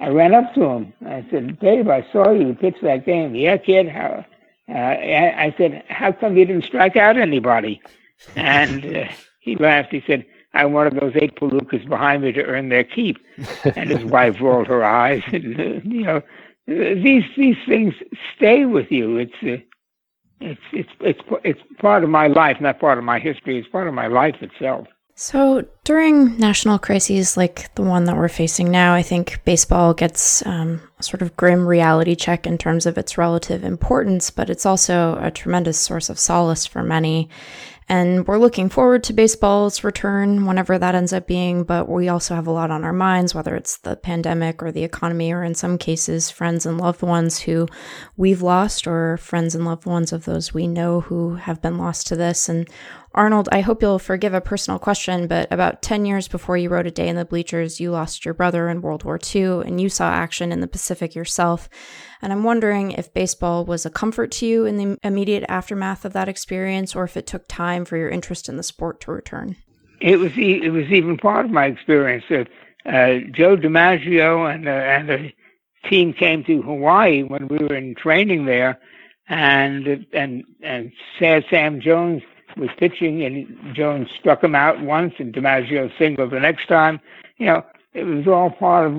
I ran up to him. I said, Babe, I saw you pitch that game. Yeah, kid, how, uh, I said, "How come you didn't strike out anybody?" And uh, he laughed. He said, "I wanted those eight palookas behind me to earn their keep." And his *laughs* wife rolled her eyes. *laughs* And, uh, you know, these these things stay with you. It's uh, it's it's it's it's part of my life, not part of my history. It's part of my life itself. So during national crises like the one that we're facing now, I think baseball gets um, a sort of grim reality check in terms of its relative importance, but it's also a tremendous source of solace for many. And we're looking forward to baseball's return whenever that ends up being, but we also have a lot on our minds, whether it's the pandemic or the economy, or in some cases, friends and loved ones who we've lost, or friends and loved ones of those we know who have been lost to this. And Arnold, I hope you'll forgive a personal question, but about 10 years before you wrote A Day in the Bleachers, you lost your brother in World War II and you saw action in the Pacific yourself. And I'm wondering if baseball was a comfort to you in the immediate aftermath of that experience or if it took time for your interest in the sport to return. It was it was even part of my experience. Uh, uh, Joe DiMaggio and uh, and the team came to Hawaii when we were in training there, and and and Sam Jones was pitching, and Jones struck him out once, and DiMaggio singled the next time. You know, it was all part of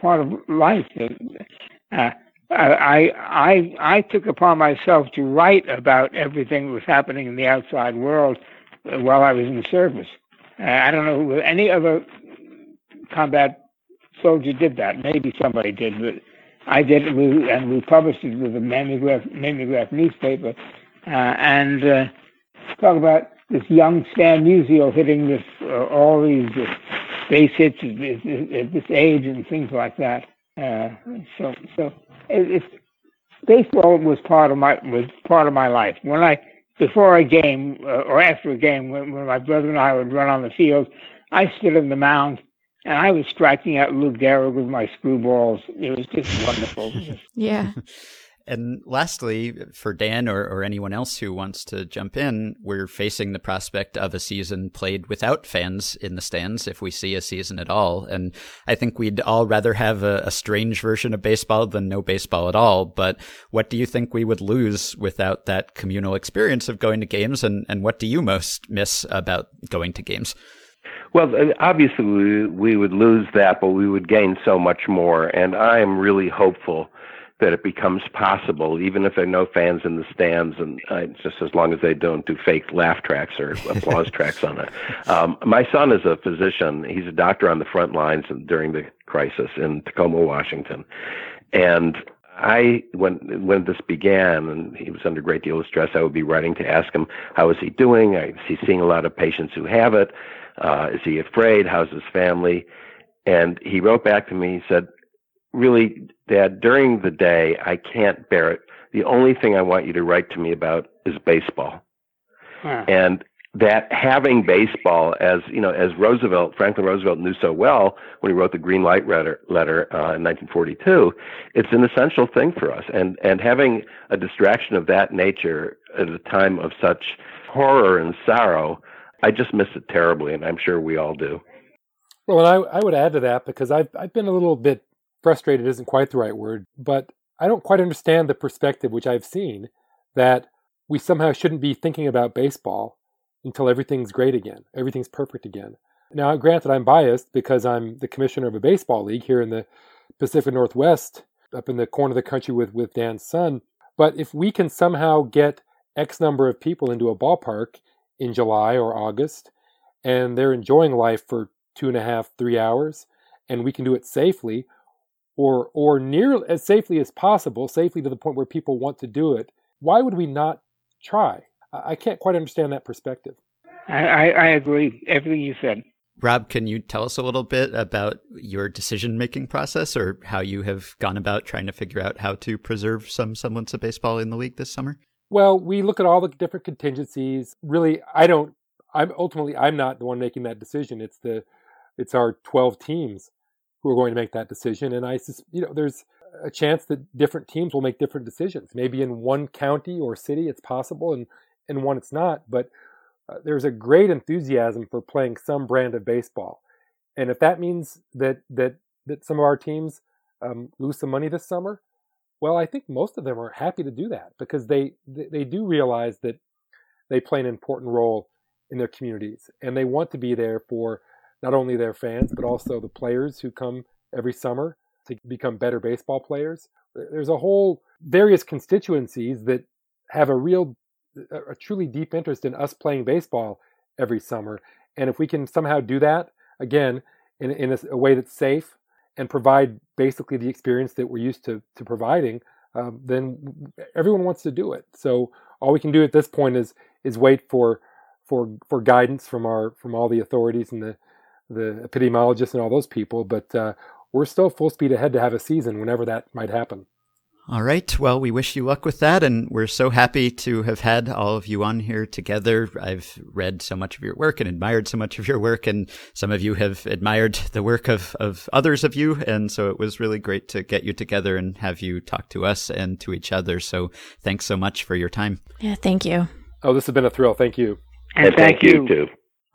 part of life. Uh, I I I took upon myself to write about everything that was happening in the outside world while I was in the service. Uh, I don't know if any other combat soldier did that. Maybe somebody did, but I did it, and we published it with a mimeograph, newspaper. Uh, and talk about this young Stan Musial hitting this uh, all these uh, base hits at this, age and things like that. Uh, so so it, it's baseball was part of my was part of my life. When I before a game uh, or after a game, when, when my brother and I would run on the field, I stood in the mound and I was striking out Lou Gehrig with my screwballs. It was just wonderful. *laughs* yeah. And lastly, for Dan or, or anyone else who wants to jump in, we're facing the prospect of a season played without fans in the stands if we see a season at all. And I think we'd all rather have a, a strange version of baseball than no baseball at all. But what do you think we would lose without that communal experience of going to games? And, and what do you most miss about going to games? Well, uh, obviously we, we would lose that, but we would gain so much more. And I am really hopeful that it becomes possible, even if there are no fans in the stands, and uh, just as long as they don't do fake laugh tracks or applause *laughs* tracks on it. Um, my son is a physician; he's a doctor on the front lines during the crisis in Tacoma, Washington, and I when when this began and he was under a great deal of stress, I would be writing to ask him how is he doing. I see seeing a lot of patients who have it. Uh, is he afraid? How's his family? And he wrote back to me. He said, really, Dad, during the day, I can't bear it. The only thing I want you to write to me about is baseball. Huh. And that having baseball as you know as Roosevelt Franklin Roosevelt knew so well when he wrote the Green Light letter, letter uh, in 1942 it's an essential thing for us and and having a distraction of that nature at a time of such horror and sorrow I just miss it terribly and I'm sure we all do well I I would add to that because I've I've been a little bit frustrated isn't quite the right word, but I don't quite understand the perspective which I've seen that we somehow shouldn't be thinking about baseball until everything's great again, everything's perfect again. Now, granted, I'm biased because I'm the commissioner of a baseball league here in the Pacific Northwest, up in the corner of the country with, with Dan's son. But if we can somehow get X number of people into a ballpark in July or August, and they're enjoying life for two and a half, three hours, and we can do it safely, or or near as safely as possible, safely to the point where people want to do it, why would we not try? I can't quite understand that perspective. I, I agree everything you said. Rob, can you tell us a little bit about your decision making process or how you have gone about trying to figure out how to preserve some semblance of baseball in the league this summer? Well, we look at all the different contingencies. Really, I don't I'm ultimately I'm not the one making that decision. It's the it's our 12 teams who are going to make that decision. And I, you know, there's a chance that different teams will make different decisions. Maybe in one county or city it's possible, and in one it's not. But uh, there's a great enthusiasm for playing some brand of baseball, and if that means that that that some of our teams um, lose some money this summer, well, I think most of them are happy to do that because they they do realize that they play an important role in their communities, and they want to be there for not only their fans, but also the players who come every summer to become better baseball players. There's a whole various constituencies that have a real, a truly deep interest in us playing baseball every summer. And if we can somehow do that, again, in, in a, a way that's safe and provide basically the experience that we're used to, to providing, um, then everyone wants to do it. So all we can do at this point is is wait for for for guidance from our from all the authorities and the the epidemiologists and all those people, but uh, we're still full speed ahead to have a season whenever that might happen. All right. Well, we wish you luck with that. And we're so happy to have had all of you on here together. I've read so much of your work and admired so much of your work. And some of you have admired the work of, of others of you. And so it was really great to get you together and have you talk to us and to each other. So thanks so much for your time. Yeah, thank you. Oh, this has been a thrill. Thank you. And, And thank, you too.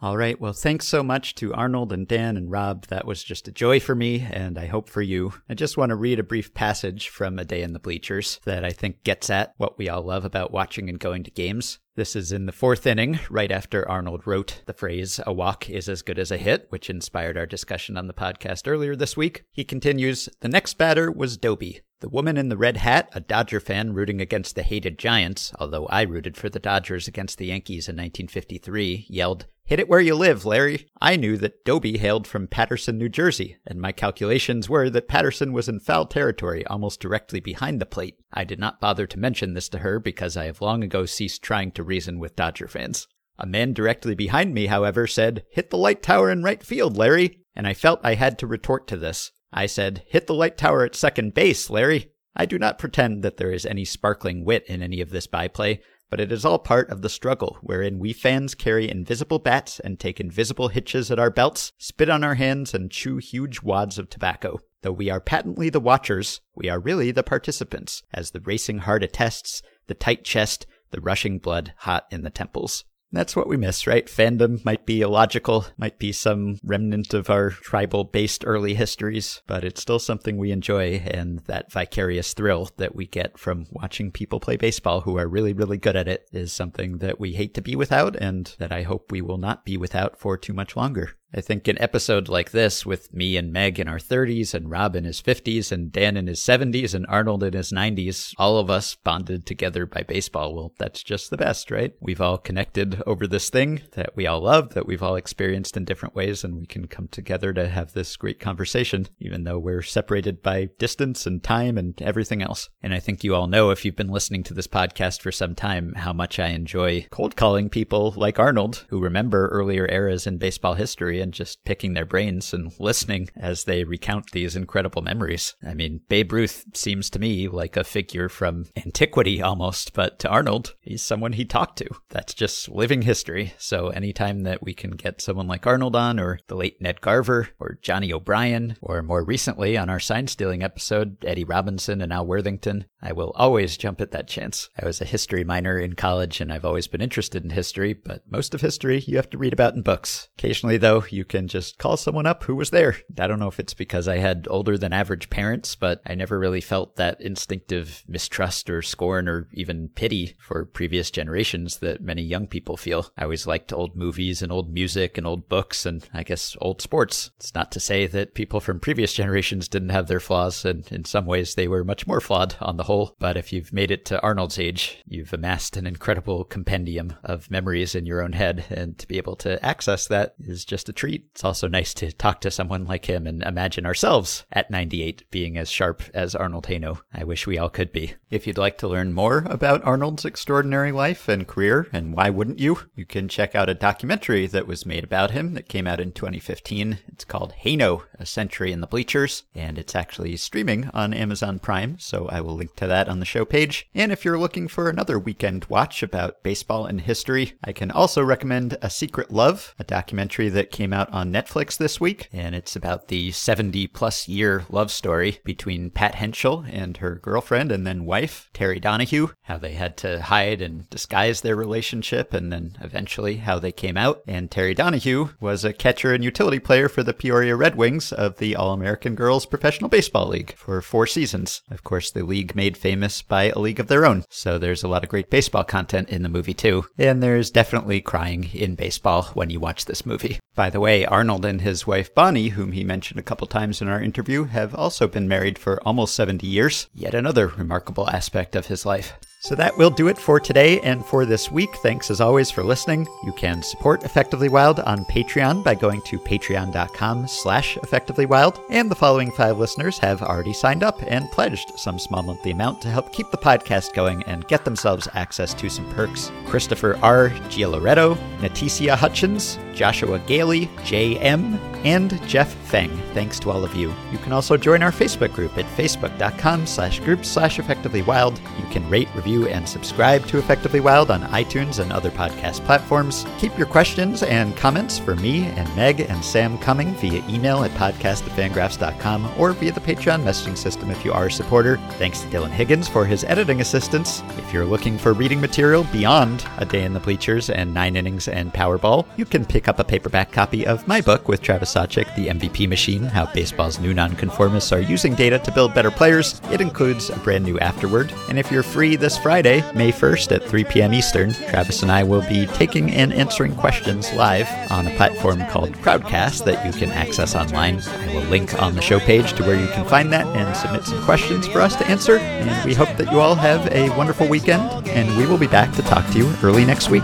All right. Well, thanks so much to Arnold and Dan and Rob. That was just a joy for me, and I hope for you. I just want to read a brief passage from A Day in the Bleachers that I think gets at what we all love about watching and going to games. This is in the fourth inning, right after Arnold wrote the phrase, a walk is as good as a hit, which inspired our discussion on the podcast earlier this week. He continues, the next batter was Doby. The woman in the red hat, a Dodger fan rooting against the hated Giants, although I rooted for the Dodgers against the Yankees in 1953, yelled, Hit it where you live, Larry. I knew that Doby hailed from Paterson, New Jersey, and my calculations were that Paterson was in foul territory almost directly behind the plate. I did not bother to mention this to her because I have long ago ceased trying to reason with Dodger fans. A man directly behind me, however, said, Hit the light tower in right field, Larry. And I felt I had to retort to this. I said, Hit the light tower at second base, Larry. I do not pretend that there is any sparkling wit in any of this byplay, but it is all part of the struggle wherein we fans carry invisible bats and take invisible hitches at our belts, spit on our hands, and chew huge wads of tobacco. Though we are patently the watchers, we are really the participants, as the racing heart attests, the tight chest, the rushing blood hot in the temples. That's what we miss, right? Fandom might be illogical, might be some remnant of our tribal based early histories, but it's still something we enjoy and that vicarious thrill that we get from watching people play baseball who are really, really good at it is something that we hate to be without and that I hope we will not be without for too much longer. I think an episode like this with me and Meg in our 30s and Rob in his 50s and Dan in his 70s and Arnold in his 90s, all of us bonded together by baseball. Well, that's just the best, right? We've all connected over this thing that we all love, that we've all experienced in different ways, and we can come together to have this great conversation, even though we're separated by distance and time and everything else. And I think you all know, if you've been listening to this podcast for some time, how much I enjoy cold calling people like Arnold, who remember earlier eras in baseball history and just picking their brains and listening as they recount these incredible memories. I mean, Babe Ruth seems to me like a figure from antiquity almost, but to Arnold, he's someone he talked to. That's just living history. So anytime that we can get someone like Arnold on, or the late Ned Garver, or Johnny O'Brien, or more recently on our sign stealing episode, Eddie Robinson and Al Worthington, I will always jump at that chance. I was a history minor in college and I've always been interested in history, but most of history you have to read about in books. Occasionally, though, you can just call someone up who was there. I don't know if it's because I had older than average parents, but I never really felt that instinctive mistrust or scorn or even pity for previous generations that many young people feel. I always liked old movies and old music and old books and I guess old sports. It's not to say that people from previous generations didn't have their flaws, and in some ways they were much more flawed on the whole. But if you've made it to Arnold's age, you've amassed an incredible compendium of memories in your own head, and to be able to access that is just a treat. It's also nice to talk to someone like him and imagine ourselves at 98 being as sharp as Arnold Hano. I wish we all could be. If you'd like to learn more about Arnold's extraordinary life and career, and why wouldn't you, you can check out a documentary that was made about him that came out in 2015. It's called Haino, A Century in the Bleachers, and it's actually streaming on Amazon Prime, so I will link to that on the show page. And if you're looking for another weekend watch about baseball and history, I can also recommend A Secret Love, a documentary that came out on Netflix this week, and it's about the 70 plus year love story between Pat Henschel and her girlfriend and then wife, Terry Donahue, how they had to hide and disguise their relationship, and then eventually how they came out. And Terry Donahue was a catcher and utility player for the Peoria Red Wings of the All American Girls Professional Baseball League for four seasons. Of course, the league made famous by a league of their own, so there's a lot of great baseball content in the movie too. And there's definitely crying in baseball when you watch this movie. By the way, Arnold and his wife Bonnie, whom he mentioned a couple times in our interview, have also been married for almost 70 years. Yet another remarkable aspect of his life. So that will do it for today and for this week. Thanks as always for listening. You can support Effectively Wild on Patreon by going to patreon.com slash effectivelywild. And the following five listeners have already signed up and pledged some small monthly amount to help keep the podcast going and get themselves access to some perks. Christopher R. Gialoretto, Naticia Hutchins, Joshua Gailey, J.M., and Jeff Feng. Thanks to all of you. You can also join our Facebook group at facebook.com slash group slash effectively wild. You can rate, review, and subscribe to Effectively Wild on iTunes and other podcast platforms. Keep your questions and comments for me and Meg and Sam coming via email at podcast at fangraphs.com or via the Patreon messaging system if you are a supporter. Thanks to Dylan Higgins for his editing assistance. If you're looking for reading material beyond A Day in the Bleachers and Nine Innings and Powerball, you can pick up a paperback copy of my book with Travis Sawchik, The MVP Machine How Baseball's New Nonconformists Are Using Data to Build Better Players. It includes a brand new afterword. And if you're free this Friday, May 1st at 3 p.m. Eastern, Travis and I will be taking and answering questions live on a platform called Crowdcast that you can access online. I will link on the show page to where you can find that and submit some questions for us to answer. And we hope that you all have a wonderful weekend, and we will be back to talk to you early next week.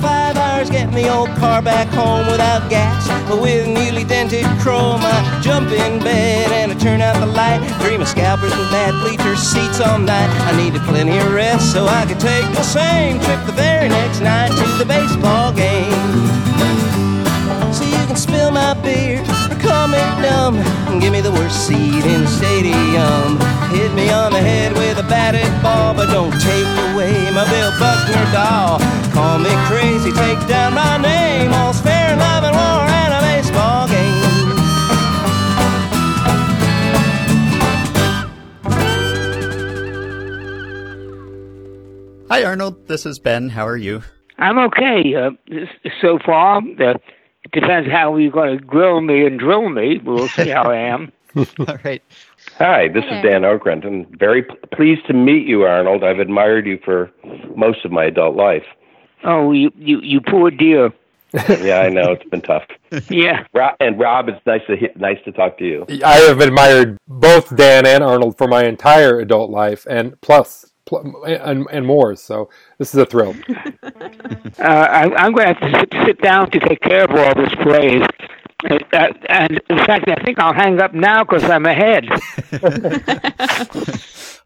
Five hours getting the old car back home without gas, but with newly dented chrome. I jump in bed and I turn out the light. Dream of scalpers and bad bleacher seats all night. I needed plenty of rest so I could take the same trip the very next night to the baseball game. So you can spill my beer or call me dumb and give me the worst seat in the stadium. Hit me on the head with a batted ball, but don't take away my Bill Buckner doll. Call me crazy, take down my name. All's fair in love Hi, Arnold. This is Ben. How are you? I'm okay uh, so far. Uh, it depends how you're going to grill me and drill me. We'll see how I am. *laughs* All right. Hi, this is Dan Okrent. I'm very p- pleased to meet you, Arnold. I've admired you for most of my adult life. Oh, you, you, you poor dear. *laughs* Yeah, I know it's been tough. Yeah. Rob, and Rob, it's nice to nice to talk to you. I have admired both Dan and Arnold for my entire adult life, and plus, pl- and, and more. So this is a thrill. *laughs* Uh, I, I'm going to have to sit, sit down to take care of all this praise. Uh, and in fact, I think I'll hang up now because I'm ahead. *laughs* *laughs*